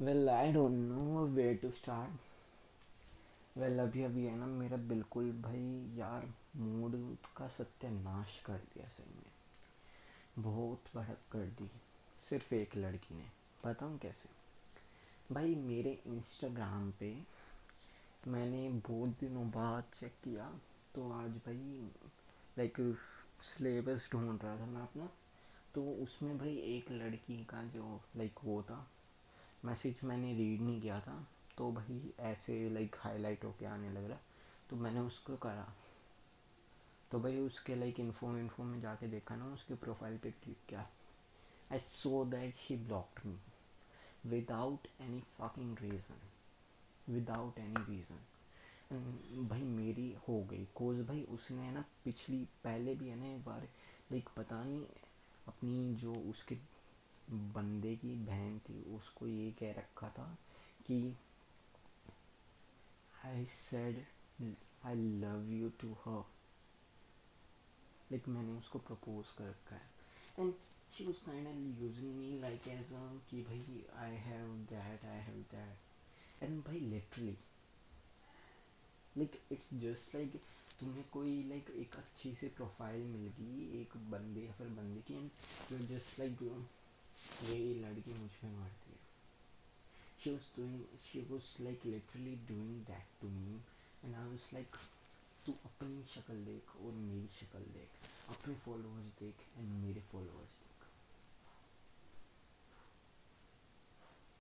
Well I don't know where to start well अभी अभी है ना, मेरा बिल्कुल भाई यार मूड का सत्यानाश कर दिया सही में। बहुत भड़क कर दी। सिर्फ़ एक लड़की ने। बताऊँ कैसे? भाई, मेरे इंस्टाग्राम पे मैंने बहुत दिनों बाद चेक किया तो आज भाई लाइक सिलेबस ढूंढ रहा था मैं अपना तो उसमें भाई एक लड़की का जो लाइक वो था मैसेज मैंने रीड नहीं किया था तो भाई ऐसे लाइक हाईलाइट होके आने लग रहा तो मैंने उसको करा। तो भाई उसके लाइक इन्फो इन्फो में जाके देखा ना, उसके प्रोफ़ाइल पे क्लिक किया। I so that she blocked me without any fucking reason without any reason भाई मेरी हो गई। कोज भाई उसने है ना पिछली, पहले भी है ना एक बार लाइक पता नहीं, अपनी जो उसके बंदे की बहन थी, उसको ये कह रखा था कि I said I love you to her like मैंने उसको प्रपोज कर रखा है। And she was kind and using me like as a कि भाई I have that I have that and भाई literally like it's just like तुम्हें कोई लाइक एक अच्छी सी प्रोफ़ाइल मिल गई, एक बंदे, या फिर बंदे की एंड जस्ट लाइक ये लड़की मुझ में मारती है she was doing she was like literally doing that to me and I was like तू अपनी शक्ल देख और मेरी शक्ल देख अपने फॉलोअर्स देख एंड मेरे फॉलोअर्स